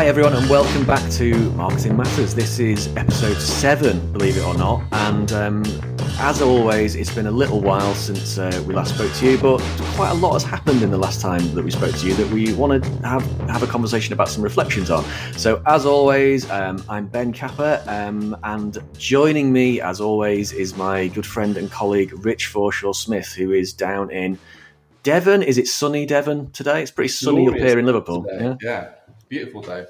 Hi, everyone, and welcome back to Marketing Matters. This is episode seven, believe it or not. And um, as always, it's been a little while since uh, we last spoke to you, but quite a lot has happened in the last time that we spoke to you that we want to have have a conversation about some reflections on. So, as always, um, I'm Ben Capper, um, and joining me, as always, is my good friend and colleague Rich Forshaw Smith, who is down in Devon. Is it sunny Devon today? It's pretty sunny Glorious up here in Liverpool. today. Yeah. yeah, beautiful day.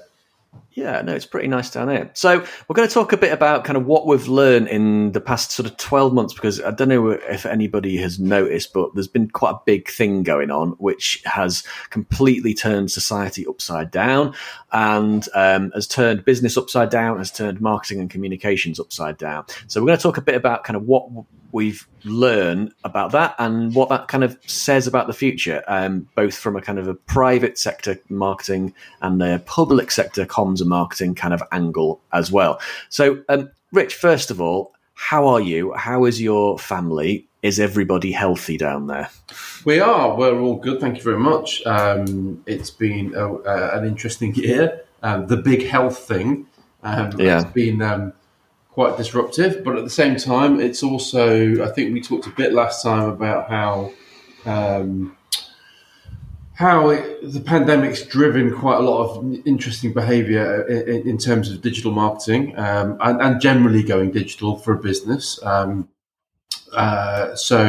Yeah, no, it's pretty nice down here. So we're going to talk a bit about kind of what we've learned in the past sort of 12 months, because I don't know if anybody has noticed, but there's been quite a big thing going on, which has completely turned society upside down and um, has turned business upside down, has turned marketing and communications upside down. So we're going to talk a bit about kind of what we've learned about that and what that kind of says about the future, um, both from a kind of a private sector marketing and a public sector comms and marketing kind of angle as well. So, um, Rich, first of all, how are you? How is your family? Is everybody healthy down there? We are. We're all good. Thank you very much. Um, it's been a, a, an interesting year. Um, the big health thing um, Yeah. has been um, quite disruptive, but at the same time, it's also. I think we talked a bit last time about how. Um, how it, the pandemic's driven quite a lot of interesting behaviour in, in terms of digital marketing um, and, and generally going digital for a business. Um, uh, so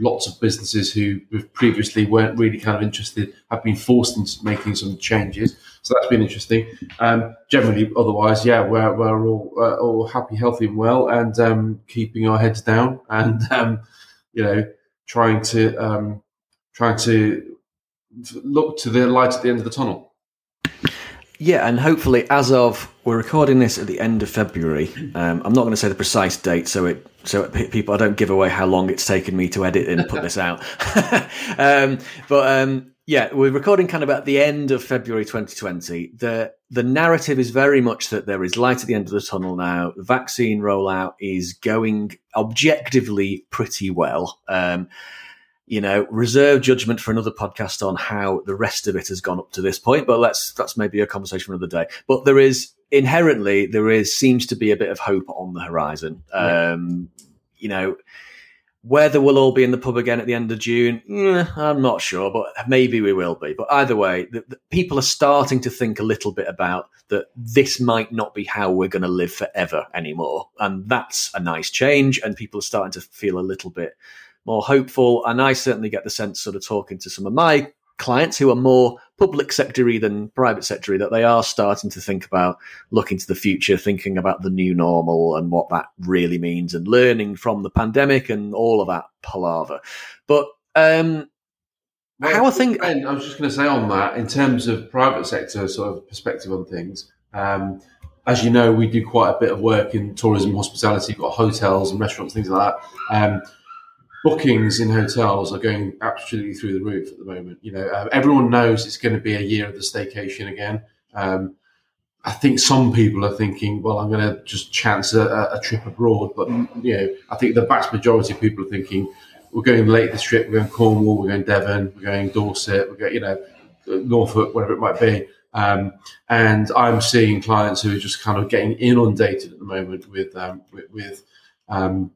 lots of businesses who previously weren't really kind of interested have been forced into making some changes. So that's been interesting. Um, generally, otherwise, yeah, we're, we're all uh, all happy, healthy, and well, and um, keeping our heads down, and um, you know, trying to um, trying to look to the light at the end of the tunnel. Yeah, and hopefully, as of we're recording this at the end of February. Um, I'm not going to say the precise date, so it so people I don't give away how long it's taken me to edit and put this out. um, but um, yeah, we're recording kind of at the end of February 2020. The the narrative is very much that there is light at the end of the tunnel now. The vaccine rollout is going objectively pretty well. Um, you know, reserve judgment for another podcast on how the rest of it has gone up to this point. But let's that's maybe a conversation for another day. But there is inherently there is seems to be a bit of hope on the horizon. Yeah. Um, you know, whether we'll all be in the pub again at the end of June, eh, I'm not sure, but maybe we will be. But either way, the, the people are starting to think a little bit about that. This might not be how we're going to live forever anymore, and that's a nice change. And people are starting to feel a little bit more hopeful. And I certainly get the sense, sort of talking to some of my clients who are more public sectory than private sectory, that they are starting to think about looking to the future, thinking about the new normal and what that really means, and learning from the pandemic and all of that palaver. But um, how are things? And I was just going to say on that, in terms of private sector sort of perspective on things, um, as you know, we do quite a bit of work in tourism, hospitality. We've got hotels and restaurants, things like that. Um, bookings in hotels are going absolutely through the roof at the moment. You know, uh, everyone knows it's going to be a year of the staycation again. Um, I think some people are thinking, well, I'm going to just chance a, a- trip abroad. But, you know, I think the vast majority of people are thinking, we're going late this trip, we're going Cornwall, we're going Devon, we're going Dorset, we're going, you know, Norfolk, whatever it might be. Um, and I'm seeing clients who are just kind of getting inundated at the moment with, um, with, with, um,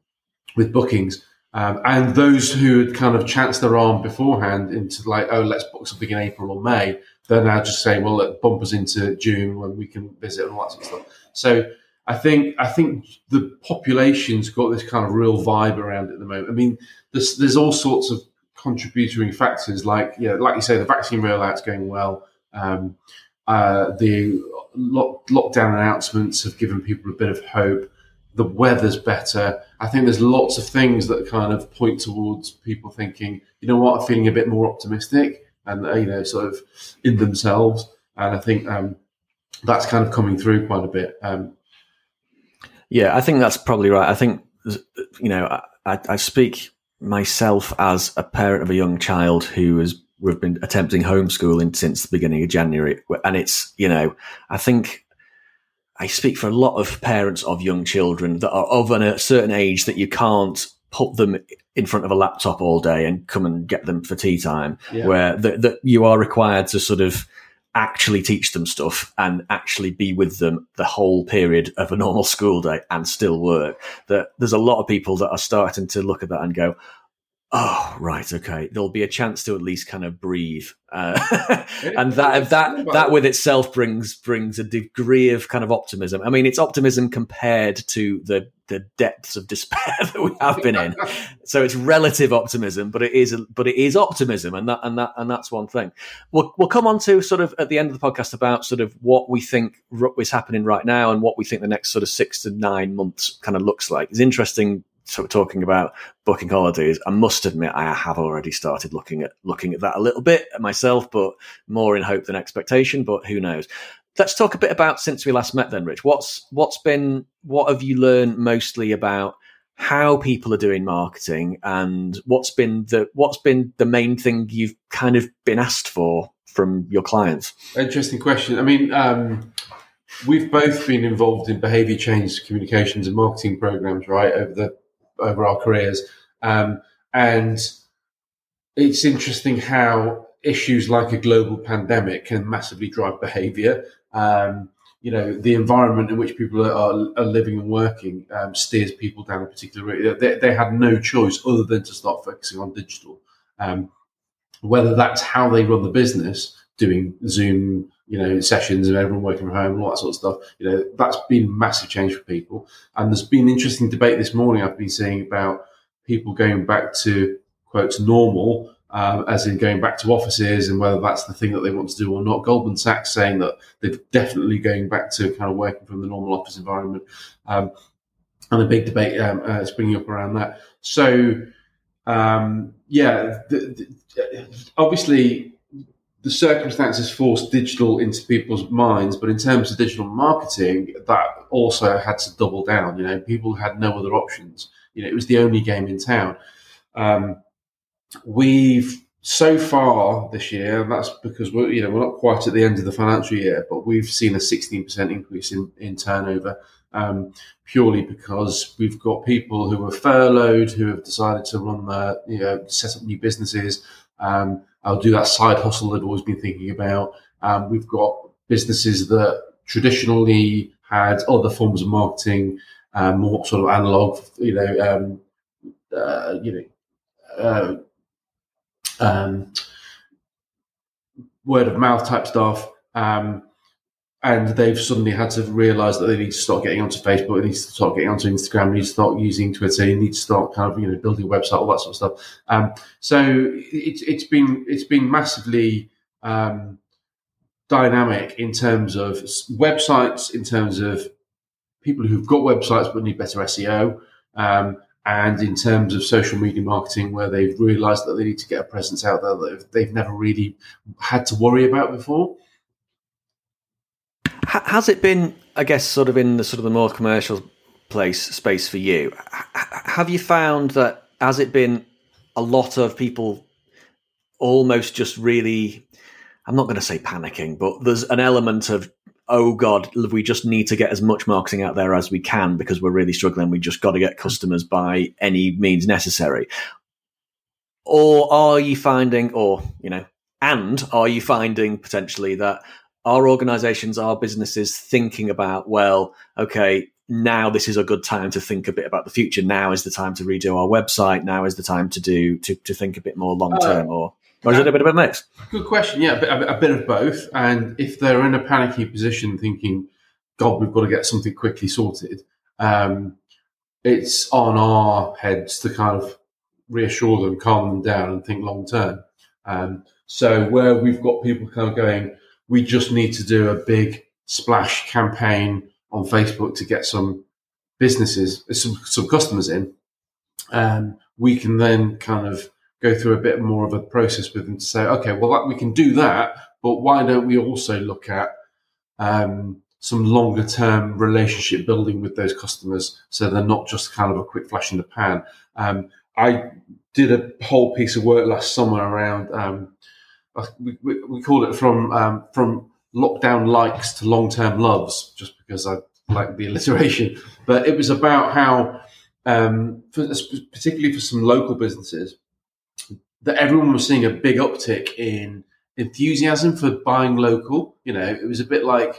with bookings. Um, and those who had kind of chanced their arm beforehand into like, oh, let's book something in April or May, they're now just saying, well, let bump us into June when we can visit and all that sort of stuff. So I think I think the population's got this kind of real vibe around it at the moment. I mean, there's there's all sorts of contributory factors, like yeah, like you say, the vaccine rollout's going well. Um, uh, the lock, lockdown announcements have given people a bit of hope. The weather's better. I think there's lots of things that kind of point towards people thinking, you know what, I'm feeling a bit more optimistic and, uh, you know, sort of in themselves. And I think um, that's kind of coming through quite a bit. Um, Yeah, I think that's probably right. I think you know, I, I I speak myself as a parent of a young child who has we've been attempting homeschooling since the beginning of January, and it's you know, I think I speak for a lot of parents of young children that are of an- a certain age that you can't put them in front of a laptop all day and come and get them for tea time Yeah. where that that you are required to sort of actually teach them stuff and actually be with them the whole period of a normal school day and still work. That there's a lot of people that are starting to look at that and go, Oh, right. Okay. There'll be a chance to at least kind of breathe. Uh, and that, that, that with itself brings, brings a degree of kind of optimism. I mean, it's optimism compared to the, the depths of despair that we have been in. so it's relative optimism, but it is, but it is optimism. And that, and that, and that's one thing. We'll, we'll come on to sort of at the end of the podcast about sort of what we think is happening right now and what we think the next sort of six to nine months kind of looks like. It's interesting of talking about booking holidays, I must admit I have already started looking at looking at that a little bit myself, but more in hope than expectation. But who knows? Let's talk a bit about since we last met, then, Rich. What's what's been what have you learned mostly about how people are doing marketing, and what's been the what's been the main thing you've kind of been asked for from your clients? Interesting question. I mean. Um, we've both been involved in behavior change communications and marketing programs, right, over the over our careers. Um, and it's interesting how issues like a global pandemic can massively drive behavior. Um, you know, the environment in which people are, are living and working um, steers people down a particular route. They, they, had no choice other than to start focusing on digital. Um, whether that's how they run the business, doing Zoom, you know, sessions and everyone working from home and all that sort of stuff. You know, that's been massive change for people. And there's been an interesting debate this morning I've been seeing about people going back to quote normal, um, as in going back to offices and whether that's the thing that they want to do or not. Goldman Sachs saying that they're definitely going back to kind of working from the normal office environment. Um, and a big debate um, uh, springing up around that. So, um, yeah, the, the, obviously the circumstances forced digital into people's minds, but in terms of digital marketing, that also had to double down. You know, people had no other options. You know, it was the only game in town. Um, we've so far this year, and that's because we're you know we're not quite at the end of the financial year, but we've seen a 16% increase in, in turnover. Um, purely because we've got people who are furloughed, who have decided to run their, you know, set up new businesses, um, I'll do that side hustle I've always been thinking about. Um, we've got businesses that traditionally had other forms of marketing, um, more sort of analog, you know, um, uh, you know, uh, um, word of mouth type stuff. Um, and they've suddenly had to realize that they need to start getting onto Facebook, they need to start getting onto Instagram, they need to start using Twitter, they need to start kind of you know building a website, all that sort of stuff. Um, so it's it's been it's been massively um, dynamic in terms of websites, in terms of people who've got websites but need better SEO, um, and in terms of social media marketing, where they've realised that they need to get a presence out there that they've never really had to worry about before has it been, I guess, sort of in the sort of the more commercial place space for you? have you found that has it been a lot of people almost just really? I'm not going to say panicking, but there's an element of oh god, we just need to get as much marketing out there as we can because we're really struggling. We just got to get customers by any means necessary. Or are you finding, or you know, and are you finding potentially that our organizations, our businesses thinking about, well, okay, now this is a good time to think a bit about the future. Now is the time to redo our website. Now is the time to do to, to think a bit more long term, uh, or or is it a bit of a mix? Good question. Yeah, a bit, a bit of both. And if they're in a panicky position, thinking, "God, we've got to get something quickly sorted," um, it's on our heads to kind of reassure them, calm them down, and think long term. Um, so where we've got people kind of going we just need to do a big splash campaign on Facebook to get some businesses, some, some customers in. Um, we can then kind of go through a bit more of a process with them to say, okay, well, that, we can do that, but why don't we also look at um, some longer term relationship building with those customers so they're not just kind of a quick flash in the pan? Um, I did a whole piece of work last summer around um, we, we, it from um, from lockdown likes to long term loves, just because I like the alliteration. But it was about how, um, for, particularly for some local businesses, that everyone was seeing a big uptick in enthusiasm for buying local. You know, it was a bit like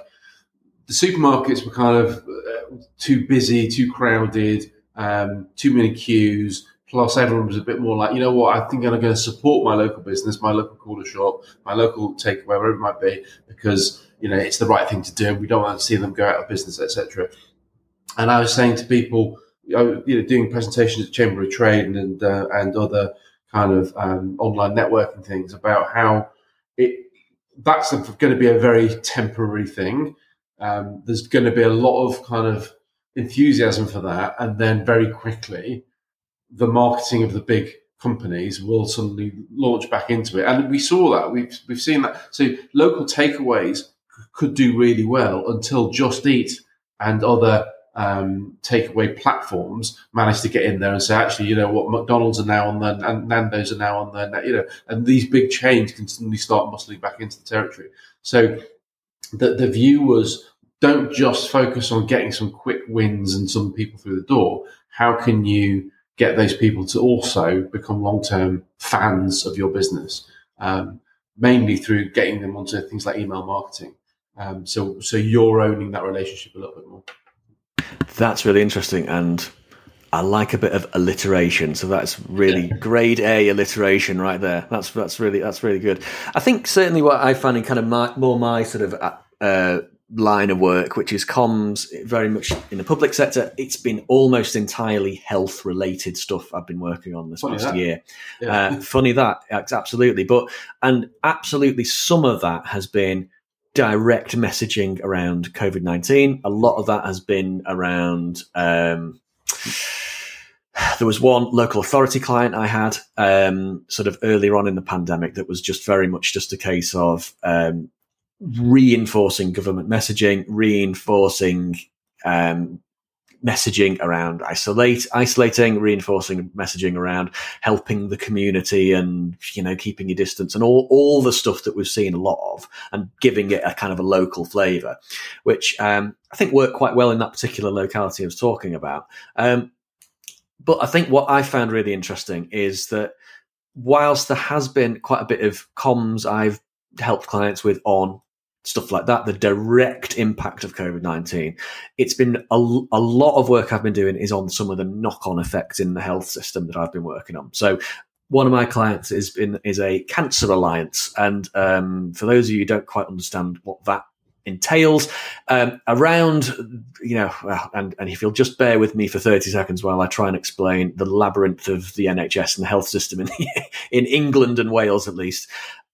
the supermarkets were kind of uh, too busy, too crowded, um, too many queues. Plus, everyone was a bit more like, you know what, I think I'm going to support my local business, my local corner shop, my local takeaway, wherever it might be, because you know it's the right thing to do, and we don't want to see them go out of business, etc. And I was saying to people, you know, doing presentations at Chamber of Trade and uh, and other kind of um, online networking things about how it that's going to be a very temporary thing. Um, there's going to be a lot of kind of enthusiasm for that, and then very quickly, the marketing of the big companies will suddenly launch back into it, and we saw that. We've we've seen that. So local takeaways could do really well until Just Eat and other um, takeaway platforms managed to get in there and say, actually, you know what, McDonald's are now on there, and Nando's are now on there, you know, and these big chains can suddenly start muscling back into the territory. So the, the view was don't just focus on getting some quick wins and some people through the door. How can you get those people to also become long term fans of your business? Um, mainly through getting them onto things like email marketing. Um, so, so you're owning that relationship a little bit more. That's really interesting, and I like a bit of alliteration. So that's really yeah. grade A alliteration right there. That's that's really that's really good. I think certainly what I find in kind of my, more my sort of uh, uh, line of work, which is comms, very much in the public sector. It's been almost entirely health related stuff I've been working on this funny past that. year. Yeah. Uh, funny that, absolutely. But and absolutely, some of that has been direct messaging around COVID 19. A lot of that has been around. Um, there was one local authority client I had um, sort of earlier on in the pandemic that was just very much just a case of um, reinforcing government messaging, reinforcing um, messaging around isolate, isolating, reinforcing messaging around helping the community and, you know, keeping your distance and all, all the stuff that we've seen a lot of and giving it a kind of a local flavor, which, um, I think worked quite well in that particular locality I was talking about. Um, but I think what I found really interesting is that whilst there has been quite a bit of comms I've helped clients with on stuff like that, the direct impact of COVID 19. It's been a, a, lot of work I've been doing is on some of the knock on effects in the health system that I've been working on. So, one of my clients is been is a cancer alliance, and um, for those of you who don't quite understand what that entails, um, around you know, and and if you'll just bear with me for thirty seconds while I try and explain the labyrinth of the NHS and the health system in in England and Wales at least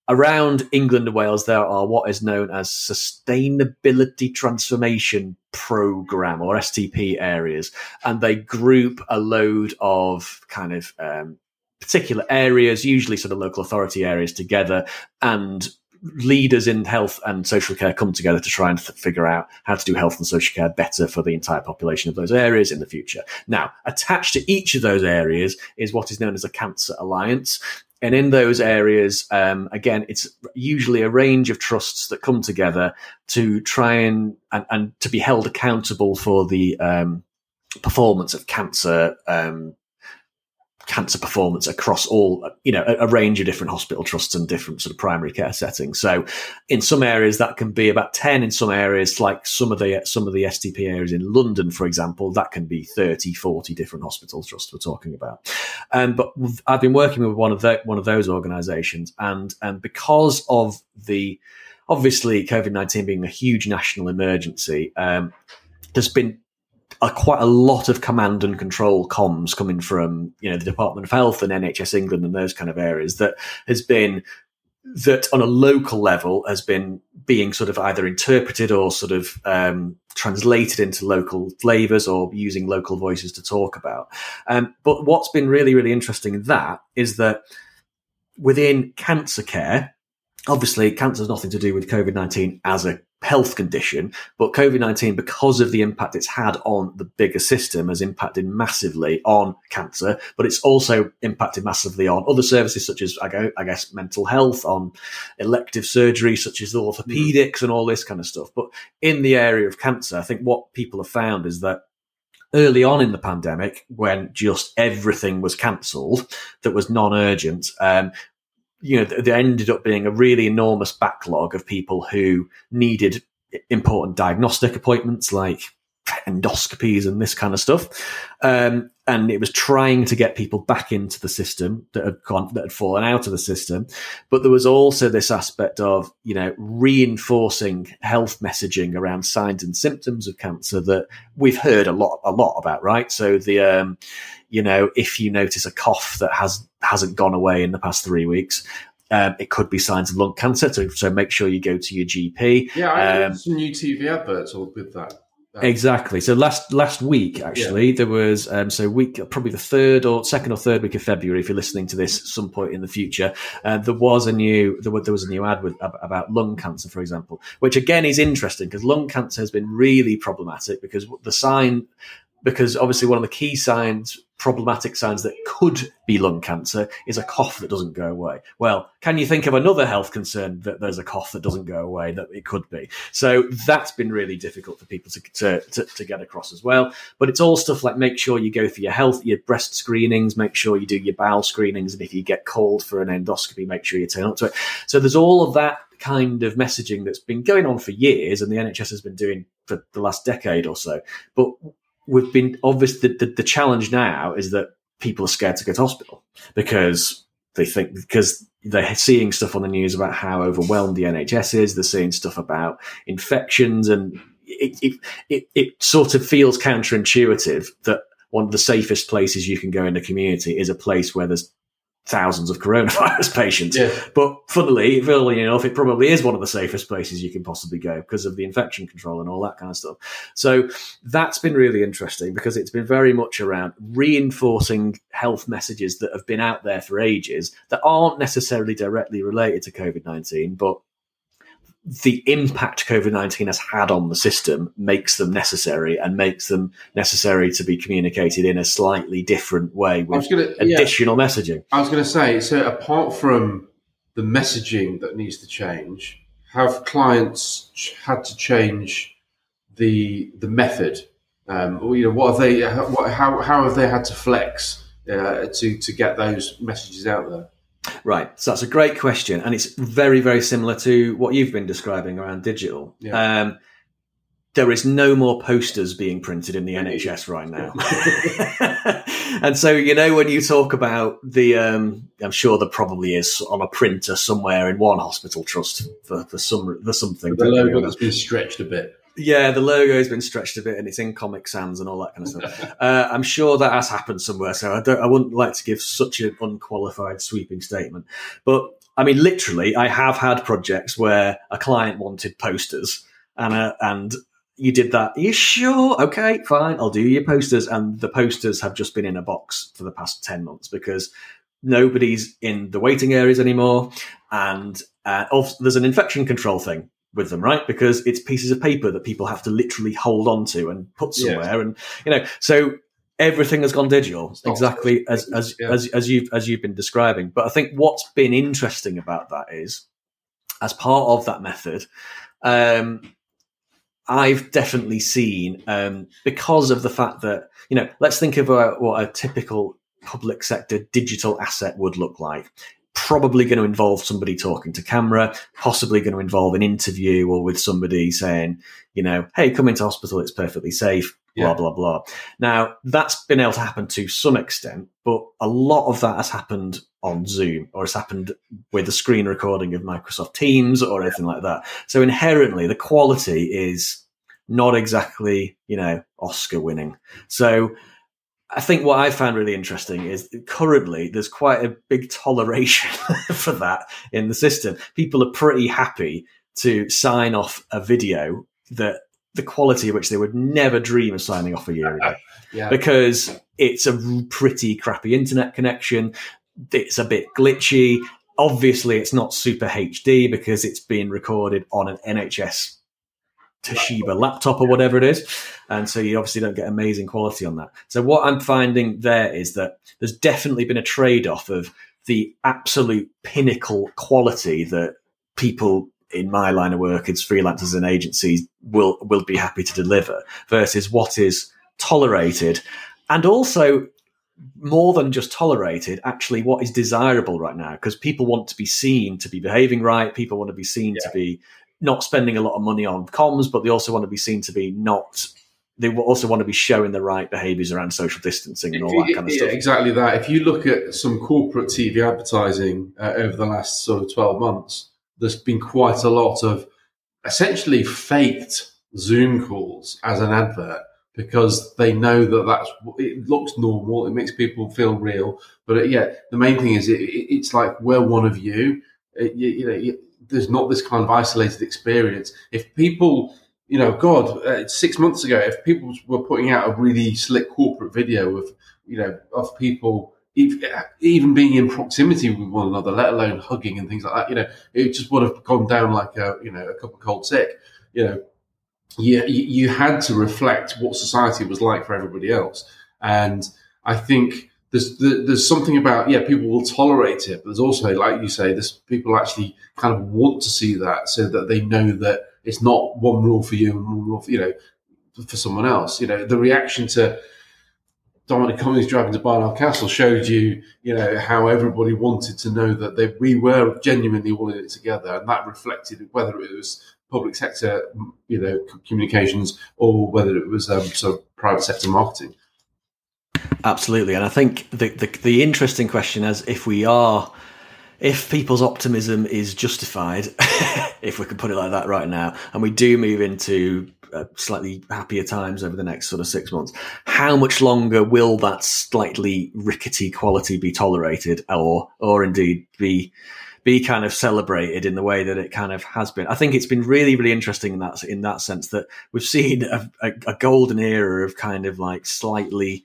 around England and Wales, there are what is known as Sustainability Transformation Program or STP areas, and they group a load of kind of um, particular areas, usually sort of local authority areas, together and leaders in health and social care come together to try and th- figure out how to do health and social care better for the entire population of those areas in the future. Now, attached to each of those areas is what is known as a cancer alliance. And in those areas, um, again, it's usually a range of trusts that come together to try and, and, and to be held accountable for the um, performance of cancer um, cancer performance across all, you know, a, a, range of different hospital trusts and different sort of primary care settings. So in some areas that can be about 10 in some areas, like some of the, some of the STP areas in London, for example, that can be 30, 40 different hospital trusts we're talking about. Um, but I've been working with one of the, one of those organizations and, and because of the, obviously COVID-19 being a huge national emergency, um, there's been a, quite a lot of command and control comms coming from you know the Department of Health and NHS England and those kind of areas that has been that on a local level has been being sort of either interpreted or sort of um, translated into local flavors or using local voices to talk about. Um, but what's been really, really interesting in that is that within cancer care, obviously cancer has nothing to do with COVID 19 as a health condition, but COVID 19, because of the impact it's had on the bigger system, has impacted massively on cancer, but it's also impacted massively on other services such as, I go, I guess, mental health, on elective surgery such as orthopedics mm. and all this kind of stuff. But in the area of cancer, I think what people have found is that early on in the pandemic, when just everything was cancelled that was non urgent, um, you know, there ended up being a really enormous backlog of people who needed important diagnostic appointments like endoscopies and this kind of stuff. Um, and it was trying to get people back into the system that had gone, that had fallen out of the system. But there was also this aspect of, you know, reinforcing health messaging around signs and symptoms of cancer that we've heard a lot, a lot about, right? So the, um, you know, if you notice a cough that has, hasn't gone away in the past three weeks, um, it could be signs of lung cancer. So, so make sure you go to your GP. Yeah, I um, some new TV adverts all with that. Exactly. So last last week, actually, yeah. there was um, so week probably the third or second or third week of February. If you're listening to this some point in the future, uh, there was a new there was, there was a new ad with, about lung cancer, for example, which again is interesting because lung cancer has been really problematic because the sign because obviously one of the key signs problematic signs that could be lung cancer is a cough that doesn't go away. Well, can you think of another health concern that there's a cough that doesn't go away that it could be? So that's been really difficult for people to, to, to, to get across as well. But it's all stuff like make sure you go for your health, your breast screenings, make sure you do your bowel screenings. And if you get called for an endoscopy, make sure you turn up to it. So there's all of that kind of messaging that's been going on for years and the NHS has been doing for the last decade or so. But we've been obvious the, the, the challenge now is that people are scared to go to hospital because they think because they're seeing stuff on the news about how overwhelmed the NHS is. They're seeing stuff about infections, and it it, it, it sort of feels counterintuitive that one of the safest places you can go in the community is a place where there's thousands of coronavirus patients. Yeah. But funnily, funnily enough, it probably is one of the safest places you can possibly go because of the infection control and all that kind of stuff. So that's been really interesting because it's been very much around reinforcing health messages that have been out there for ages that aren't necessarily directly related to COVID 19, but the impact COVID 19 has had on the system makes them necessary and makes them necessary to be communicated in a slightly different way with gonna, additional yeah, messaging. I was going to say, so apart from the messaging that needs to change, have clients had to change the the method? Um, or, you know, what have they? How how have they had to flex uh, to to get those messages out there? Right. So that's a great question. And it's very, very similar to what you've been describing around digital. Yeah. Um, there is no more posters being printed in the NHS right now. and so, you know, when you talk about the, um, I'm sure there probably is on a printer somewhere in one hospital trust for, for some, for something. The logo that's been stretched a bit. Yeah, the logo has been stretched a bit, and it's in Comic Sans and all that kind of stuff. uh, I'm sure that has happened somewhere, so I don't. I wouldn't like to give such an unqualified, sweeping statement. But I mean, literally, I have had projects where a client wanted posters, and uh, and you did that. Are you sure? Okay, fine. I'll do your posters, and the posters have just been in a box for the past ten months because nobody's in the waiting areas anymore, and uh, there's an infection control thing with them, right? Because it's pieces of paper that people have to literally hold on to and put somewhere. Yes. And, you know, so everything has gone digital exactly as, as, yeah. as, as you've, as you've been describing. But I think what's been interesting about that is as part of that method, um, I've definitely seen, um, because of the fact that, you know, let's think of a, what a typical public sector digital asset would look like probably going to involve somebody talking to camera, possibly going to involve an interview or with somebody saying, you know, hey, come into hospital, it's perfectly safe, blah, yeah. blah, blah. Now, that's been able to happen to some extent, but a lot of that has happened on Zoom or it's happened with a screen recording of Microsoft Teams or anything like that. So inherently, the quality is not exactly, you know, Oscar winning. So I think what I found really interesting is currently there's quite a big toleration for that in the system. People are pretty happy to sign off a video that the quality of which they would never dream of signing off a year ago. yeah. Because it's a pretty crappy internet connection. It's a bit glitchy. Obviously, it's not super HD because it's being recorded on an NHS Toshiba laptop or whatever it is. And so you obviously don't get amazing quality on that. So what I'm finding there is that there's definitely been a trade off of the absolute pinnacle quality that people in my line of work as freelancers and agencies will will be happy to deliver versus what is tolerated and also more than just tolerated, actually what is desirable right now because people want to be seen to be behaving right. People want to be seen yeah. to be not spending a lot of money on comms, but they also want to be seen to be not. They also want to be showing the right behaviours around social distancing and all that kind of yeah, stuff. Exactly that. If you look at some corporate TV advertising uh, over the last sort of twelve months, there's been quite a lot of essentially faked Zoom calls as an advert because they know that that's it looks normal. It makes people feel real. But uh, yeah, the main thing is it, it, it's like we're one of you. It, you, you, know, there's not this kind of isolated experience. If people, you know, God, uh, six months ago, if people were putting out a really slick corporate video of, you know, of people even being in proximity with one another, let alone hugging and things like that, you know, it just would have gone down like a, you know, a cup of cold sick. You know, you, you had to reflect what society was like for everybody else. And I think there's there's something about yeah people will tolerate it, but there's also like you say, there's people actually kind of want to see that so that they know that it's not one rule for you and one rule for you know for someone else. You know the reaction to Dominic Cummings driving to Barnard Castle showed you, you know, how everybody wanted to know that they, we were genuinely all in it together, and that reflected whether it was public sector, you know, communications or whether it was um, sort of private sector marketing. Absolutely, and I think the, the the interesting question is if we are if people's optimism is justified, if we can put it like that right now, and we do move into uh, slightly happier times over the next sort of six months, how much longer will that slightly rickety quality be tolerated, or or indeed be be kind of celebrated in the way that it kind of has been? I think it's been really really interesting in that in that sense that we've seen a, a, a golden era of kind of like slightly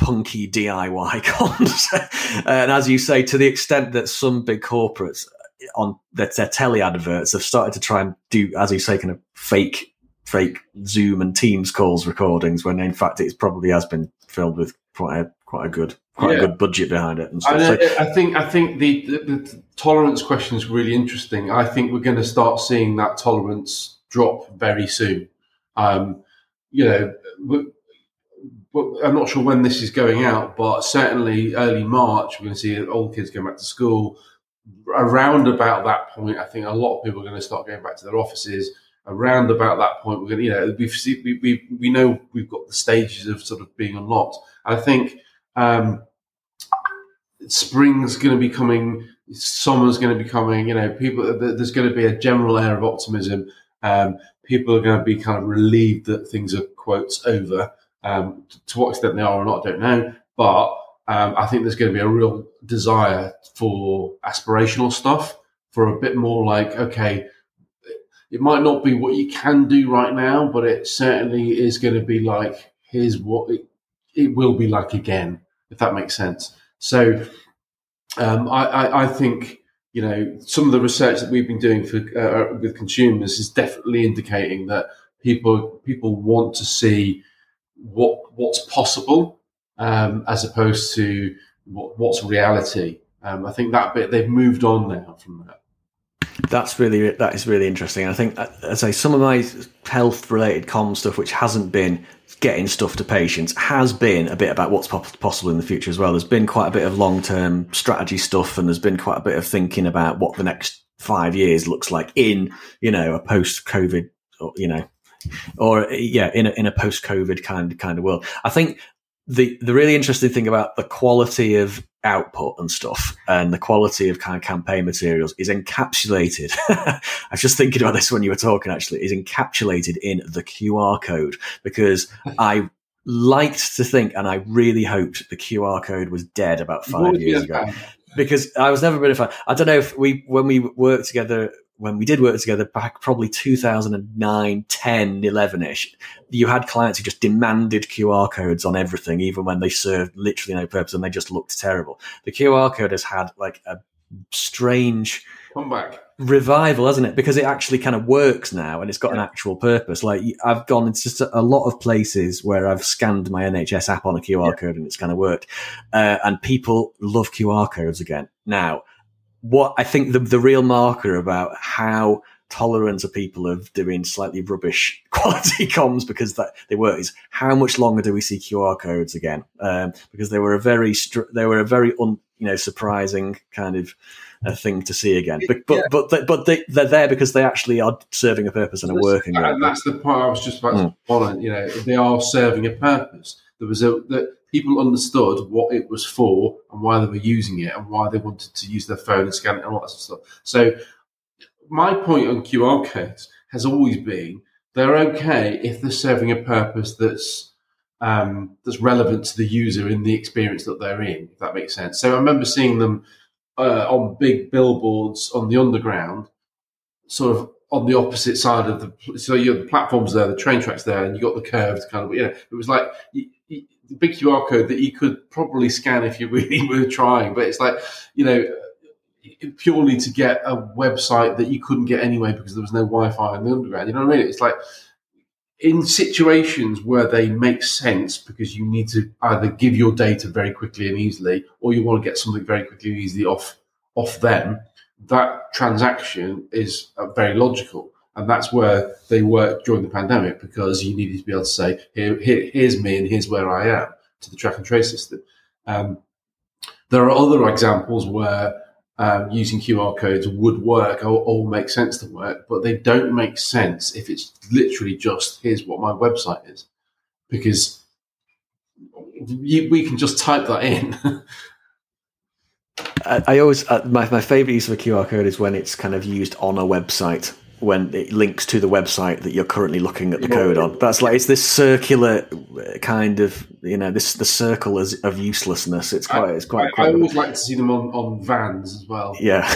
punky DIY comms. and as you say, to the extent that some big corporates on their, their telly adverts have started to try and do, as you say, kind of fake, fake Zoom and Teams calls recordings when in fact it probably has been filled with quite a, quite a good, quite yeah. a good budget behind it. And stuff. so, I think, I think the, the, the tolerance question is really interesting. I think we're going to start seeing that tolerance drop very soon. Um, you know, well, I'm not sure when this is going out, but certainly early March, we're going to see all kids going back to school. Around about that point, I think a lot of people are going to start going back to their offices. Around about that point, we're going to, you know, we've we, we, we know we've got the stages of sort of being unlocked. I think um, spring's going to be coming, summer's going to be coming. You know, people, there's going to be a general air of optimism. Um, people are going to be kind of relieved that things are quotes over. Um, to what extent they are or not, I don't know. But um, I think there's going to be a real desire for aspirational stuff, for a bit more like, okay, it might not be what you can do right now, but it certainly is going to be like, here's what it, it will be like again, if that makes sense. So um, I, I, I, think you know some of the research that we've been doing for uh, with consumers is definitely indicating that people people want to see what what's possible um, as opposed to what, what's reality. Um, I think that bit they've moved on now from that. That's really that is really interesting. I think, as I say, some of my health related com stuff, which hasn't been getting stuff to patients, has been a bit about what's possible in the future as well. There's been quite a bit of long term strategy stuff, and there's been quite a bit of thinking about what the next five years looks like in you know a post COVID, you know or yeah, in a, in a post COVID kind kind of world. I think the the really interesting thing about the quality of output and stuff and the quality of kind of campaign materials is encapsulated. I was just thinking about this when you were talking. Actually, is encapsulated in the QR code because I liked to think, and I really hoped the QR code was dead about five years ago. Because I was never been a fan. I don't know if we, when we worked together when we did work together back probably 2009, 10, 11 ish, you had clients who just demanded QR codes on everything, even when they served literally no purpose and they just looked terrible. The QR code has had like a strange comeback revival, hasn't it? Because it actually kind of works now and it's got an actual purpose. Like I've gone into just a, lot of places where I've scanned my NHS app on a QR yeah. code and it's kind of worked. Uh, and people love QR codes again. Now, what I think the, the real marker about how tolerance of people of doing slightly rubbish quality comms because that they were is how much longer do we see QR codes again? Um, because they were a very str- they were a very un, you know surprising kind of thing to see again. But but yeah. but they, but they they're there because they actually are serving a purpose and are working. And that's the part I was just about mm. to on. You know, they are serving a purpose. There was a that people understood what it was for and why they were using it and why they wanted to use their phone and scan it and all that sort of stuff. So my point on QR codes has always been they're okay if they're serving a purpose that's um, that's relevant to the user in the experience that they're in. If that makes sense. So I remember seeing them uh, on big billboards on the underground, sort of on the opposite side of the. So you the platforms there, the train tracks there, and you got the curved kind of. You know, it was like big QR code that you could probably scan if you really were trying, but it's like you know purely to get a website that you couldn't get anyway because there was no Wi-Fi in the underground. You know what I mean? It's like in situations where they make sense because you need to either give your data very quickly and easily, or you want to get something very quickly and easily off off them. That transaction is uh, very logical, and that's where they worked during the pandemic because you needed to be able to say, "Here, here here's me, and here's where I am" to the track and trace system. Um, there are other examples where um, using QR codes would work or, or, make sense to work, but they don't make sense if it's literally just here's what my website is, because you, we can just type that in. I, always uh, my my favorite use of a QR code is when it's kind of used on a website when it links to the website that you're currently looking at the code on. That's like it's this circular kind of you know this the circle of uselessness. It's quite it's quite. I, I always like to see them on, on vans as well. Yeah,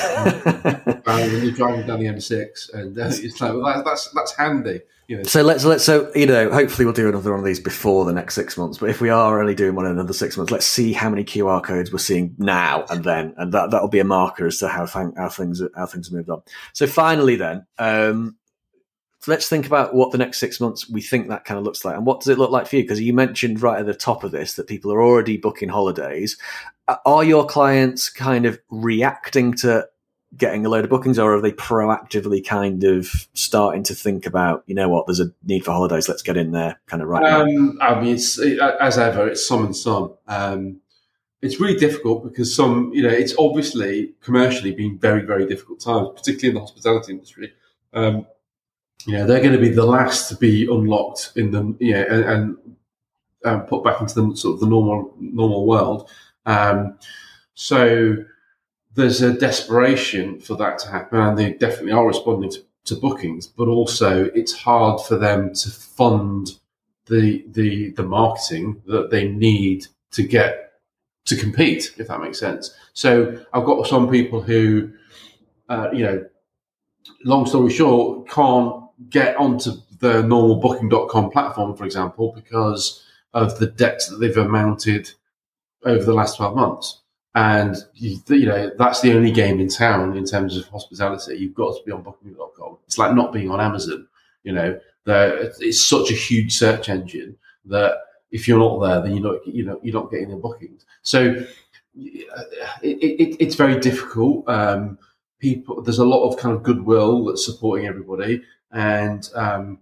when you're driving down the M6, and uh, it's like well, that, that's that's handy. You know. So let's let's so you know hopefully we'll do another one of these before the next six months. But if we are only doing one in another six months, let's see how many QR codes we're seeing now and then, and that that'll be a marker as to how how things how things have moved on. So finally, then. Um, let's think about what the next six months we think that kind of looks like and what does it look like for you because you mentioned right at the top of this that people are already booking holidays are your clients kind of reacting to getting a load of bookings, or are they proactively kind of starting to think about, you know what, there's a need for holidays, let's get in there, kind of right um, I mean, it's as ever, it's some and some. Um, it's really difficult because some, you know, it's obviously commercially been very, very difficult times, particularly in the hospitality industry. Um, you know, they're going to be the last to be unlocked in the, you know, and, and um, put back into the sort of the normal normal world. Um, so there's a desperation for that to happen, and they definitely are responding to, to bookings. But also, it's hard for them to fund the the the marketing that they need to get to compete, if that makes sense. So I've got some people who, uh, you know, long story short, can't get onto the normal booking.com platform, for example, because of the debts that they've amounted over the last 12 months. And you, you, know that's the only game in town in terms of hospitality. You've got to be on Booking.com. It's like not being on Amazon. You know, it's such a huge search engine that if you're not there, then you're not you know you're not getting the bookings. So it, it, it's very difficult. Um, people, there's a lot of kind of goodwill that's supporting everybody, and um,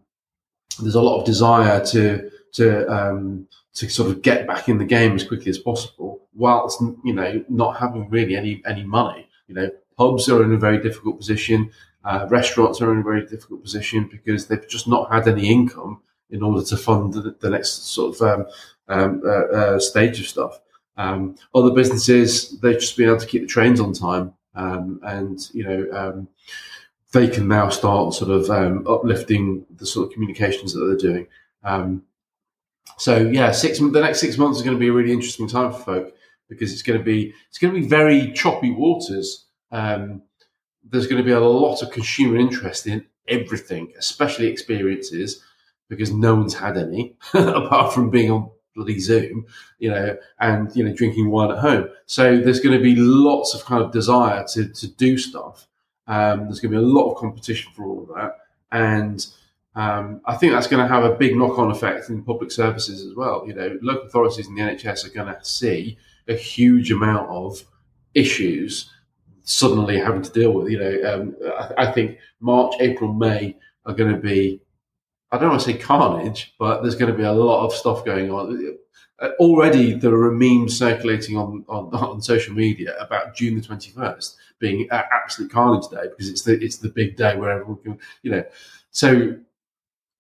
there's a lot of desire to to um, to sort of get back in the game as quickly as possible, whilst you know not having really any any money. You know, pubs are in a very difficult position. Uh, restaurants are in a very difficult position because they've just not had any income in order to fund the, the next sort of um, um, uh, uh, stage of stuff. Um, other businesses they've just been able to keep the trains on time, um, and you know um, they can now start sort of um, uplifting the sort of communications that they're doing. Um, so yeah, six the next six months is going to be a really interesting time for folk because it's going to be it's going to be very choppy waters. Um, there's going to be a lot of consumer interest in everything, especially experiences, because no one's had any apart from being on bloody Zoom, you know, and you know drinking wine at home. So there's going to be lots of kind of desire to to do stuff. Um, there's going to be a lot of competition for all of that, and um, I think that's going to have a big knock-on effect in public services as well. You know, local authorities and the NHS are going to see a huge amount of issues suddenly having to deal with. You know, um, I, I, think March, April, May are going to be. I don't want to say carnage, but there's going to be a lot of stuff going on. Already, there are memes circulating on, on, on social media about June the twenty first being absolute carnage day because it's the it's the big day where everyone can, you know, so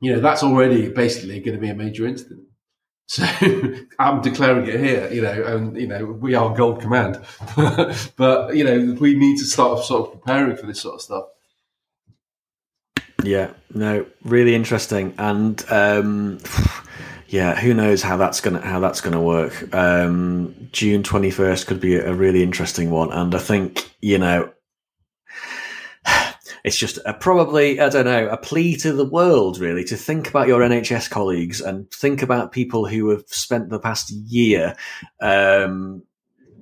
you know that's already basically going to be a major incident. So I'm declaring it here, you know, and you know we are Gold Command, but you know we need to start sort of preparing for this sort of stuff. Yeah, no, really interesting, and um, yeah, who knows how that's gonna how that's gonna work. Um, June twenty first could be a really interesting one, and I think you know it's just a, probably I don't know a plea to the world really to think about your NHS colleagues and think about people who have spent the past year um,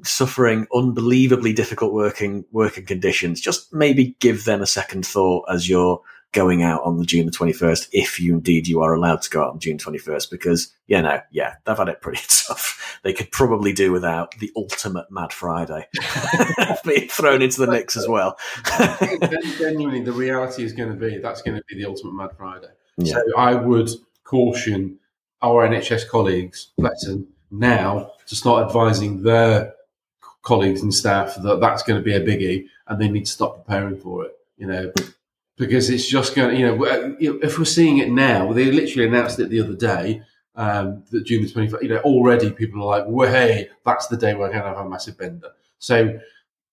suffering unbelievably difficult working working conditions. Just maybe give them a second thought as you're going out on the June the 21st, if you indeed you are allowed to go out on June 21st, because, you know, yeah, they've had it pretty tough. They could probably do without the ultimate Mad Friday being thrown into the mix as well. Genuinely, the reality is going to be that's going to be the ultimate Mad Friday. Yeah. So I would caution our NHS colleagues, Letton, now to start advising their colleagues and staff that that's going to be a biggie and they need to stop preparing for it. You know, because it's just going you know, if we're seeing it now, they literally announced it the other day, um, that June the 25th, you know, already people are like, well, hey, that's the day we're going to have a massive bender. So,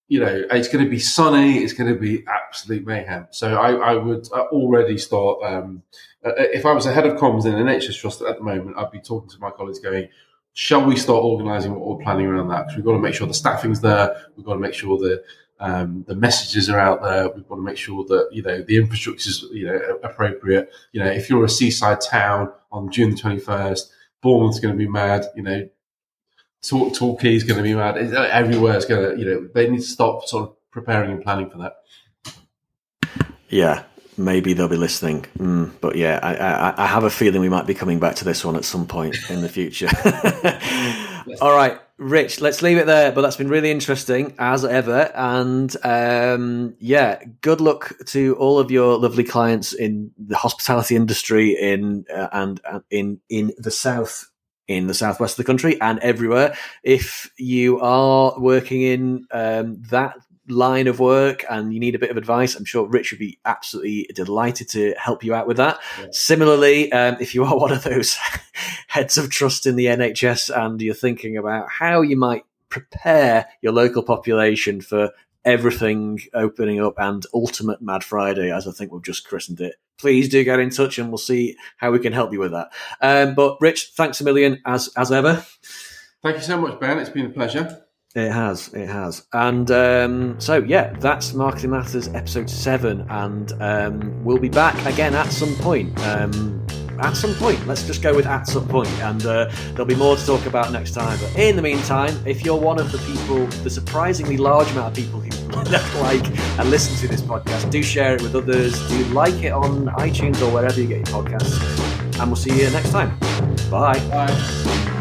you know, it's going to be sunny, it's going to be absolute mayhem. So I, I would uh, already start, um, uh, if I was a head of comms in an NHS trust at the moment, I'd be talking to my colleagues going, shall we start organising what we're planning around that? Because we've got to make sure the staffing's there, we've got to make sure the um, the messages are out there. We've got to make sure that you know the infrastructure is you know appropriate. You know, if you're a seaside town on June the twenty first, Bournemouth's going to be mad. You know, Torquay is going to be mad. Everywhere is going to you know they need to stop sort of preparing and planning for that. Yeah, maybe they'll be listening. Mm, but yeah, I, I, I, have a feeling we might be coming back to this one at some point in the future. All right. Rich, let's leave it there. But that's been really interesting as ever. And um, yeah, good luck to all of your lovely clients in the hospitality industry in uh, and uh, in in the south in the southwest of the country and everywhere. If you are working in um, that line of work and you need a bit of advice, I'm sure Rich would be absolutely delighted to help you out with that. Yeah. Similarly, um, if you are one of those heads of trust in the NHS and you're thinking about how you might prepare your local population for everything opening up and ultimate Mad Friday, as I think we've just christened it, please do get in touch and we'll see how we can help you with that. Um, but Rich, thanks a million as as ever. Thank you so much, Ben. It's been a pleasure. It has, it has, and um, so yeah, that's Marketing Matters episode seven, and um, we'll be back again at some point. Um, at some point, let's just go with at some point, and uh, there'll be more to talk about next time. But in the meantime, if you're one of the people, the surprisingly large amount of people who like and listen to this podcast, do share it with others. Do like it on iTunes or wherever you get your podcasts, and we'll see you next time. Bye. Bye.